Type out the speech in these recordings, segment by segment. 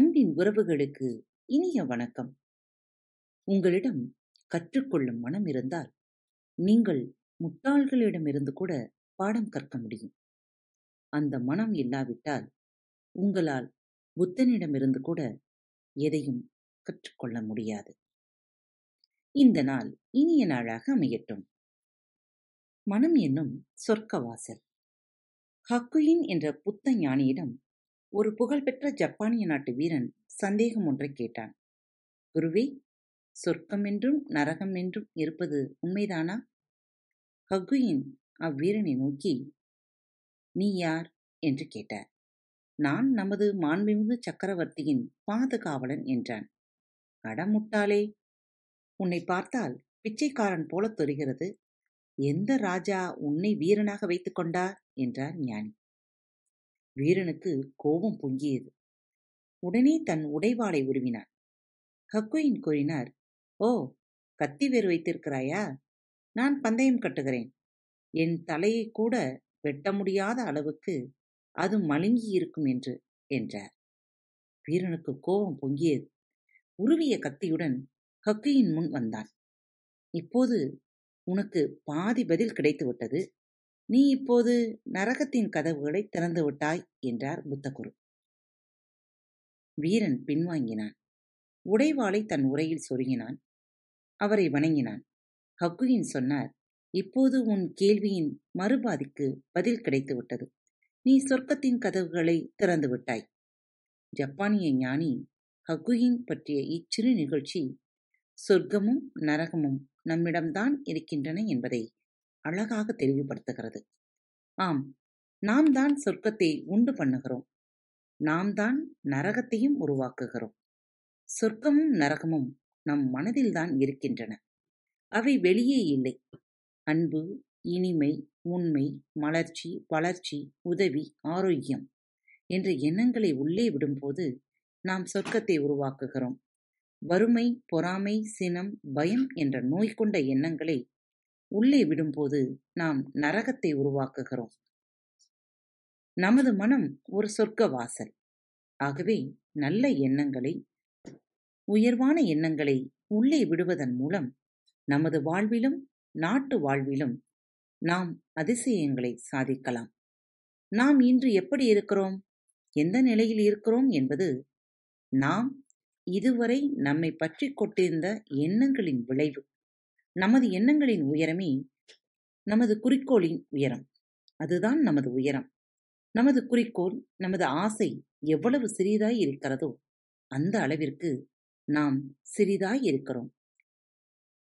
அன்பின் உறவுகளுக்கு இனிய வணக்கம். உங்களிடம் கற்றுக்கொள்ளும் மனம் இருந்தால் நீங்கள் முட்டாள்களிடமிருந்து கூட பாடம் கற்க முடியும். அந்த மனம் இல்லாவிட்டால் உங்களால் புத்தனிடமிருந்து கூட எதையும் கற்றுக்கொள்ள முடியாது. இந்த நாள் இனிய நாளாக அமையட்டும். மனம் என்னும் சொர்க்க வாசல் ஹக்குயின் என்ற புத்த ஞானியிடம் ஒரு புகழ்பெற்ற ஜப்பானிய நாட்டு வீரன் சந்தேகம் ஒன்றை கேட்டான். குருவே சொர்க்கம் என்றும் நரகம் என்றும் இருப்பது உண்மைதானா? ஹகுயின் அவ்வீரனை நோக்கி நீ யார் என்று கேட்டார். நான் நமது மாண்புமிகு சக்கரவர்த்தியின் பாதுகாவலன் என்றான். அடமுட்டாளே உன்னை பார்த்தால் பிச்சைக்காரன் போலத் தெரிகிறது. எந்த ராஜா உன்னை வீரனாக வைத்துக் கொண்டார்? என்றார் ஞானி. வீரனுக்கு கோபம் பொங்கியது. உடனே தன் உடைவாளை உருவினான். ஹக்குயின் கூறினார் ஓ கத்தி வேறு வைத்திருக்கிறாயா? நான் பந்தயம் கட்டுகிறேன். என் தலையை கூட வெட்ட முடியாத அளவுக்கு அது மழுங்கி இருக்கும் என்று என்றார். வீரனுக்கு கோபம் பொங்கியது. உருவிய கத்தியுடன் ஹக்கியின் முன் வந்தான். இப்போது உனக்கு பாதி பதில் கிடைத்துவிட்டது. நீ இப்போது நரகத்தின் கதவுகளை திறந்து விட்டாய் என்றார் புத்தகுரு. வீரன் பின்வாங்கினான். உடைவாளை தன் உரையில் சொருகினான். அவரை வணங்கினான். ஹக்குயின் சொன்னார் இப்போது உன் கேள்வியின் மறுபாதிக்கு பதில் கிடைத்துவிட்டது நீ சொர்க்கத்தின் கதவுகளை திறந்து விட்டாய். ஜப்பானிய ஞானி ஹகுயின் பற்றிய இச்சிறு நிகழ்ச்சி சொர்க்கமும் நரகமும் நம்மிடம்தான் இருக்கின்றன என்பதை அழகாக தெளிவுபடுத்துகிறது. ஆம் நாம் தான் சொர்க்கத்தை உண்டு பண்ணுகிறோம். நாம் தான் நரகத்தையும் உருவாக்குகிறோம். சொர்க்கமும் நரகமும் நம் மனதில்தான் இருக்கின்றன. அவை வெளியே இல்லை. அன்பு இனிமை உண்மை மலர்ச்சி வளர்ச்சி உதவி ஆரோக்கியம் என்ற எண்ணங்களை உள்ளே விடும்போது நாம் சொர்க்கத்தை உருவாக்குகிறோம். வறுமை பொறாமை சினம் பயம் என்ற நோய் கொண்ட எண்ணங்களை உள்ளே விடும்போது நாம் நரகத்தை உருவாக்குகிறோம். நமது மனம் ஒரு சொர்க்க வாசல் ஆகவே நல்ல எண்ணங்களை உயர்வான எண்ணங்களை உள்ளே விடுவதன் மூலம் நமது வாழ்விலும் நாட்டு வாழ்விலும் நாம் அதிசயங்களை சாதிக்கலாம். நாம் இன்று எப்படி இருக்கிறோம்? எந்த நிலையில் இருக்கிறோம் என்பது நாம் இதுவரை நம்மை பற்றி கொண்டிருந்த எண்ணங்களின் விளைவு. நமது எண்ணங்களின் உயரமே நமது குறிக்கோளின் உயரம். அதுதான் நமது உயரம். நமது குறிக்கோள் நமது ஆசை எவ்வளவு சிறிதாய் இருக்கிறதோ அந்த அளவிற்கு நாம் சிறிதாய் இருக்கிறோம்.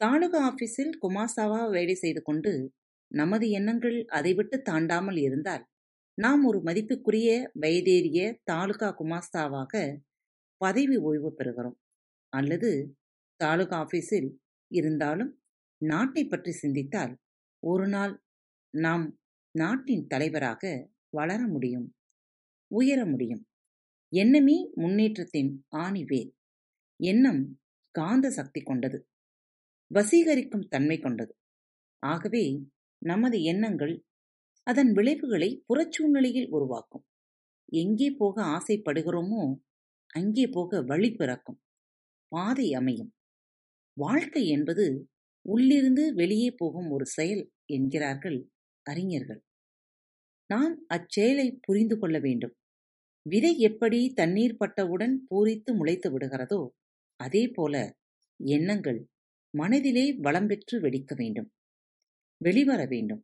தாலுகா ஆபீஸில் குமாசாவா வேலை செய்து கொண்டு நமது எண்ணங்கள் அதை விட்டு தாண்டாமல் இருந்தால் நாம் ஒரு மதிப்புக்குரிய வயதேறிய தாலுகா குமாஸ்தாவாக பதவி ஓய்வு பெறுகிறோம். அல்லது தாலுகா ஆபீஸில் இருந்தாலும் நாட்டை பற்றி சிந்தித்தால் ஒரு நாள் நாம் நாட்டின் தலைவராக வளர முடியும் உயர முடியும். எண்ணமே முன்னேற்றத்தின் ஆணிவேர் எண்ணம் காந்த சக்தி கொண்டது வசீகரிக்கும் தன்மை கொண்டது. ஆகவே நமது எண்ணங்கள் அதன் விளைவுகளை புறச்சூழ்நிலையில் உருவாக்கும். எங்கே போக ஆசைப்படுகிறோமோ அங்கே போக வழி பிறக்கும். பாதை அமையும். வாழ்க்கை என்பது உள்ளிருந்து வெளியே போகும் ஒரு செயல் என்கிறார்கள் அறிஞர்கள். நாம் அச்செயலை புரிந்து கொள்ள வேண்டும். விதை எப்படி தண்ணீர் பட்டவுடன் பூரித்து முளைத்து விடுகிறதோ அதே போல எண்ணங்கள் மனதிலே வளம் பெற்று வெடிக்க வேண்டும். வெளிவர வேண்டும்.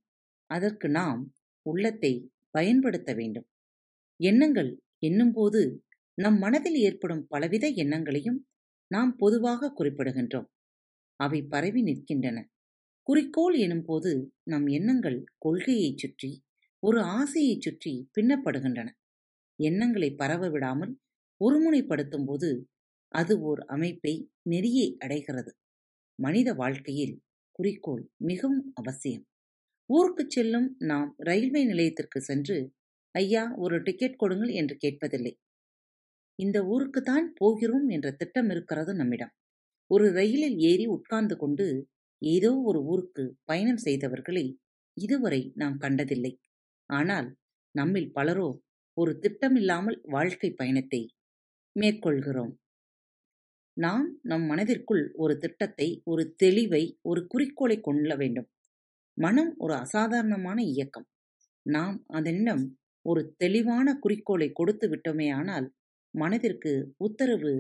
அதற்கு நாம் உள்ளத்தை பயன்படுத்த வேண்டும். எண்ணங்கள் எண்ணும்போது நம் மனதில் ஏற்படும் பலவித எண்ணங்களையும் நாம் பொதுவாக குறிப்பிடுகின்றோம். அவை பரவி நிற்கின்றன. குறிக்கோள் எனும்போது நம் எண்ணங்கள் கொள்கையைச் சுற்றி ஒரு ஆசையைச் சுற்றி பின்னப்படுகின்றன. எண்ணங்களை பரவ விடாமல் ஒருமுனைப்படுத்தும் போது அது ஓர் அமைப்பை நெறியை அடைகிறது. மனித வாழ்க்கையில் குறிக்கோள் மிகவும் அவசியம். ஊருக்கு செல்லும் நாம் ரயில்வே நிலையத்திற்கு சென்று ஐயா ஒரு டிக்கெட் கொடுங்கள் என்று கேட்பதில்லை. இந்த ஊருக்குத்தான் போகிறோம் என்ற திட்டம் இருக்கிறது நம்மிடம். ஒரு ரயிலில் ஏறி உட்கார்ந்து கொண்டு ஏதோ ஒரு ஊருக்கு பயணம் செய்தவர்களை இதுவரை நாம் கண்டதில்லை. ஆனால் நம்மில் பலரோ ஒரு திட்டமில்லாமல் வாழ்க்கை பயணத்தை மேற்கொள்கிறோம். நாம் நம் மனதிற்குள் ஒரு திட்டத்தை ஒரு தெளிவை ஒரு குறிக்கோளை கொள்ள வேண்டும். மனம் ஒரு அசாதாரணமான இயக்கம். நாம் அதனிடம் ஒரு தெளிவான குறிக்கோளை கொடுத்து விட்டோமேயானால் மனதிற்கு உத்தரவு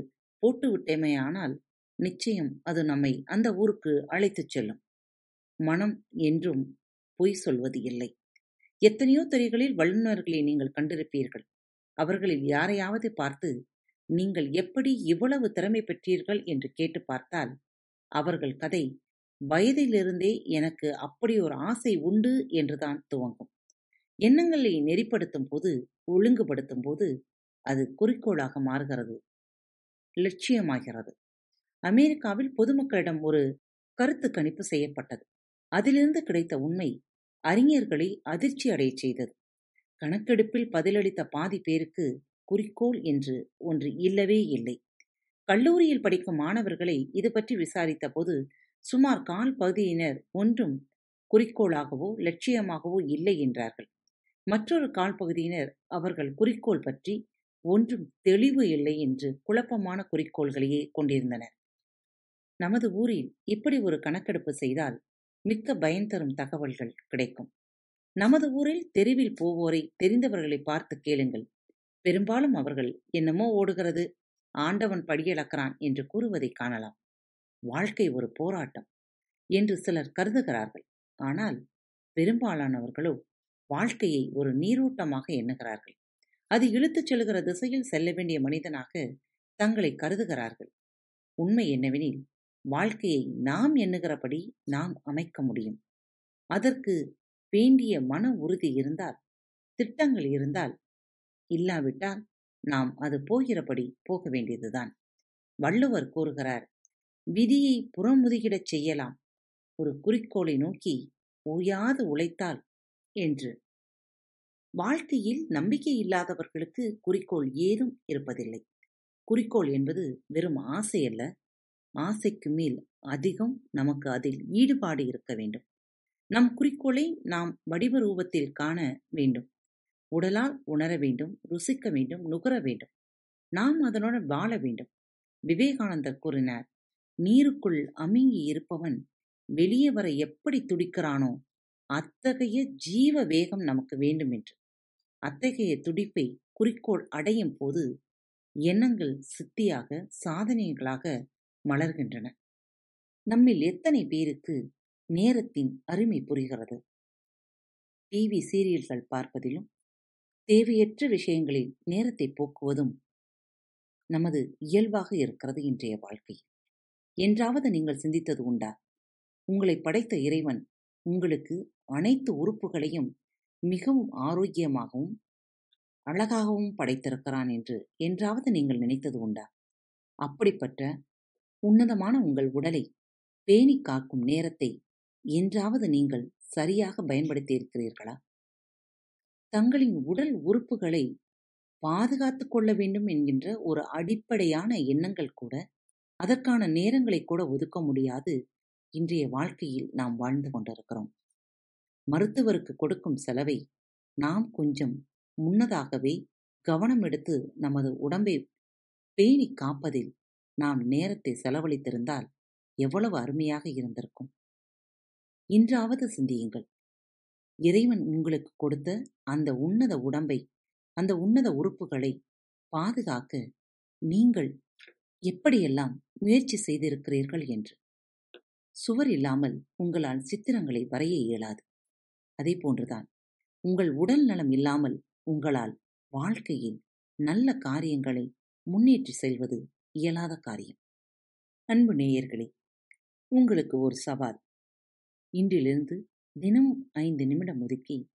போட்டுவிட்டோமேயானால் நிச்சயம் அது நம்மை அந்த ஊருக்கு அழைத்துச் செல்லும். மனம் என்றும் பொய் சொல்வது இல்லை. எத்தனையோ துறைகளில் வல்லுநர்களை நீங்கள் கண்டிருப்பீர்கள். அவர்களில் யாரையாவது பார்த்து நீங்கள் எப்படி இவ்வளவு திறமை பெற்றீர்கள்? என்று கேட்டு பார்த்தால் அவர்கள் கதை வயதிலிருந்தே எனக்கு அப்படி ஒரு ஆசை உண்டு என்றுதான் துவங்கும். எண்ணங்களை நெறிப்படுத்தும் போது ஒழுங்குபடுத்தும் போது அது குறிக்கோளாக மாறுகிறது லட்சியமாகிறது. அமெரிக்காவில் பொதுமக்களிடம் ஒரு கருத்து கணிப்பு செய்யப்பட்டது. அதிலிருந்து கிடைத்த உண்மை அறிஞர்களை அதிர்ச்சி அடையச் செய்தது. கணக்கெடுப்பில் பதிலளித்த பாதி பேருக்கு குறிக்கோள் என்று ஒன்று இல்லவே இல்லை. கல்லூரியில் படிக்கும் மாணவர்களை இது பற்றி விசாரித்த போது சுமார் கால் பகுதியினர் ஒன்றும் குறிக்கோளாகவோ லட்சியமாகவோ இல்லை என்றார்கள். மற்றொரு கால் பகுதியினர் அவர்கள் குறிக்கோள் பற்றி ஒன்றும் தெளிவு இல்லை என்று குழப்பமான குறிக்கோள்களையே கொண்டிருந்தனர். நமது ஊரில் இப்படி ஒரு கணக்கெடுப்பு செய்தால் மிக்க பயன் தரும் தகவல்கள் கிடைக்கும். நமது ஊரில் தெருவில் போவோரை தெரிந்தவர்களை பார்த்து கேளுங்கள். பெரும்பாலும் அவர்கள் என்னமோ ஓடுகிறது ஆண்டவன் படியளக்கிறான் என்று கூறுவதை காணலாம். வாழ்க்கை ஒரு போராட்டம் என்று சிலர் கருதுகிறார்கள். ஆனால் பெரும்பாலானவர்களோ வாழ்க்கையை ஒரு நீரோட்டமாக எண்ணுகிறார்கள். அது இழுத்துச் செல்கிற திசையில் செல்ல வேண்டிய மனிதனாக தங்களை கருதுகிறார்கள். உண்மை என்னவெனில் வாழ்க்கையை நாம் எண்ணுகிறபடி நாம் அமைக்க முடியும். அதற்கு வேண்டிய மன உறுதி இருந்தால் திட்டங்கள் இருந்தால் இல்லாவிட்டால் நாம் அது போகிறபடி போக வேண்டியதுதான். வள்ளுவர் கூறுகிறார் விதியை புறமுதுகிடச் செய்யலாம். ஒரு குறிக்கோளை நோக்கி ஓயாது உழைத்தால் என்று. வாழ்க்கையில் நம்பிக்கை இல்லாதவர்களுக்கு குறிக்கோள் ஏதும் இருப்பதில்லை. குறிக்கோள் என்பது வெறும் ஆசை அல்ல ஆசைக்கு மேல் அதிகம் நமக்கு அதில் ஈடுபாடு இருக்க வேண்டும். நம் குறிக்கோளை நாம் வடிவ ரூபத்தில் காண வேண்டும். உடலால் உணர வேண்டும் ருசிக்க வேண்டும் நுகர வேண்டும். நாம் அதனுடன் வாழ வேண்டும். விவேகானந்தர் கூறினார் நீருக்குள் அமுங்கி இருப்பவன் வெளியே வர எப்படி துடிக்கிறானோ அத்தகைய ஜீவ வேகம் நமக்கு வேண்டும் என்று. அத்தகைய துடிப்பை குறிக்கோள் அடையும் போது எண்ணங்கள் சித்தியாக சாதனைகளாக மலர்கின்றன. நம்மில் எத்தனை பேருக்கு நேரத்தின் அருமை புரிகிறது? டிவி சீரியல்கள் பார்ப்பதிலும் தேவையற்ற விஷயங்களில் நேரத்தை போக்குவதும் நமது இயல்பாக இருக்கிறது இன்றைய வாழ்க்கை. என்றாவது நீங்கள் சிந்தித்தது உண்டா? உங்களை படைத்த இறைவன் உங்களுக்கு அனைத்து உறுப்புகளையும் மிகவும் ஆரோக்கியமாகவும் அழகாகவும் படைத்திருக்கிறான் என்று என்றாவது நீங்கள் நினைத்தது உண்டா? அப்படிப்பட்ட உன்னதமான உங்கள் உடலை பேணி காக்கும் நேரத்தை என்றாவது நீங்கள் சரியாக பயன்படுத்தி இருக்கிறீர்களா தங்களின் உடல் உறுப்புகளை பாதுகாத்துக் கொள்ள வேண்டும் என்கின்ற ஒரு அடிப்படையான எண்ணங்கள் கூட அதற்கான நேரங்களை கூட ஒதுக்க முடியாது. இன்றைய வாழ்க்கையில் நாம் வாழ்ந்து கொண்டிருக்கிறோம். மருத்துவருக்கு கொடுக்கும் செலவை நாம் கொஞ்சம் முன்னதாகவே கவனம் எடுத்து நமது உடம்பை பேணி காப்பதில் நாம் நேரத்தை செலவழித்திருந்தால் எவ்வளவு அருமையாக இருந்திருக்கும். இன்றாவது சிந்தியுங்கள். இறைவன் உங்களுக்கு கொடுத்த அந்த உன்னத உடம்பை அந்த உன்னத உறுப்புகளை பாதுகாக்க நீங்கள் எப்படியெல்லாம் முயற்சி செய்திருக்கிறீர்கள் என்று. சுவர் இல்லாமல் உங்களால் சித்திரங்களை வரைய இயலாது. அதே போன்றுதான் உங்கள் உடல் நலம் இல்லாமல் உங்களால் வாழ்க்கையில் நல்ல காரியங்களை முன்னேற்றி செல்வது இயலாத காரியம். அன்பு நேயர்களே உங்களுக்கு ஒரு சவால். இன்றிலிருந்து தினமும் ஐந்து நிமிடம் ஒதுக்கி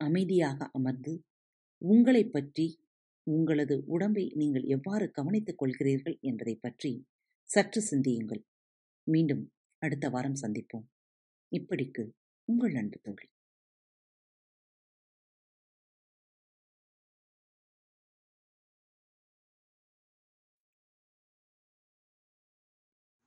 அமைதியாக அமர்ந்து உங்களை பற்றி உங்களது உடம்பை நீங்கள் எவ்வாறு கவனித்துக் கொள்கிறீர்கள் என்பதை பற்றி சற்று சிந்தியுங்கள். மீண்டும் அடுத்த வாரம் சந்திப்போம். இப்படிக்கு உங்கள் அன்பு தோழி.